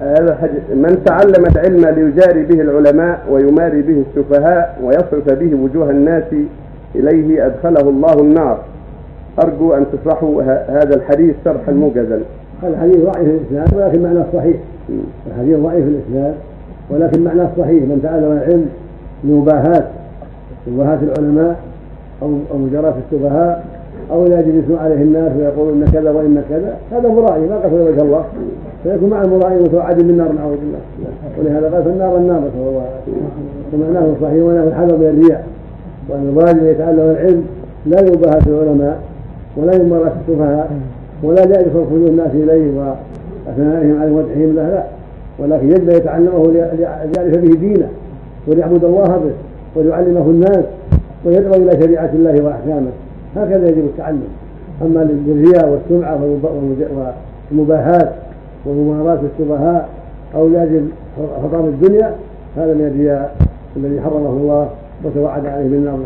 هذا الحديث من تعلم العلم ليجاري به العلماء ويماري به السفهاء ويصرف به وجوه الناس إليه أدخله الله النار. أرجو أن تشرحوا هذا الحديث شرحا موجزا. الحديث ضعيف الإسناد ولكن معناه صحيح. الحديث ضعيف الإسناد ولكن معناه صحيح. من تعلم العلم لمباهاة مباهاة العلماء أو أو مجاراة السفهاء أو لا يجلسون عليه الناس ويقولون إن كذا وإن كذا هذا مرائي ما قتل وجه الله. فيكون مع المرائي متوعد من نار نعوذ بالله. ولهذا قال فالنار النار نسأل الله. ومعناه صحيح ومعناه الحذر من الرياء. وأن الراجل يتعلم العلم لا يباهى العلماء ولا يمارس السفهاء ولا يعرف خروج الناس إليه وأثنائهم على مدحهم له لا. ولكن يجب أن يتعلمه ليعرف به دينه وليعبد الله به وليعلمه الناس ويدعو إلى شريعة الله وأحكامه. هكذا يجب التعلم. أما للرياء والسمعة والمباهاة ومماراه السفهاء أو لأجل خطاب الدنيا هذا من الرياء الذي حرمه الله وتوعد عليه بالنار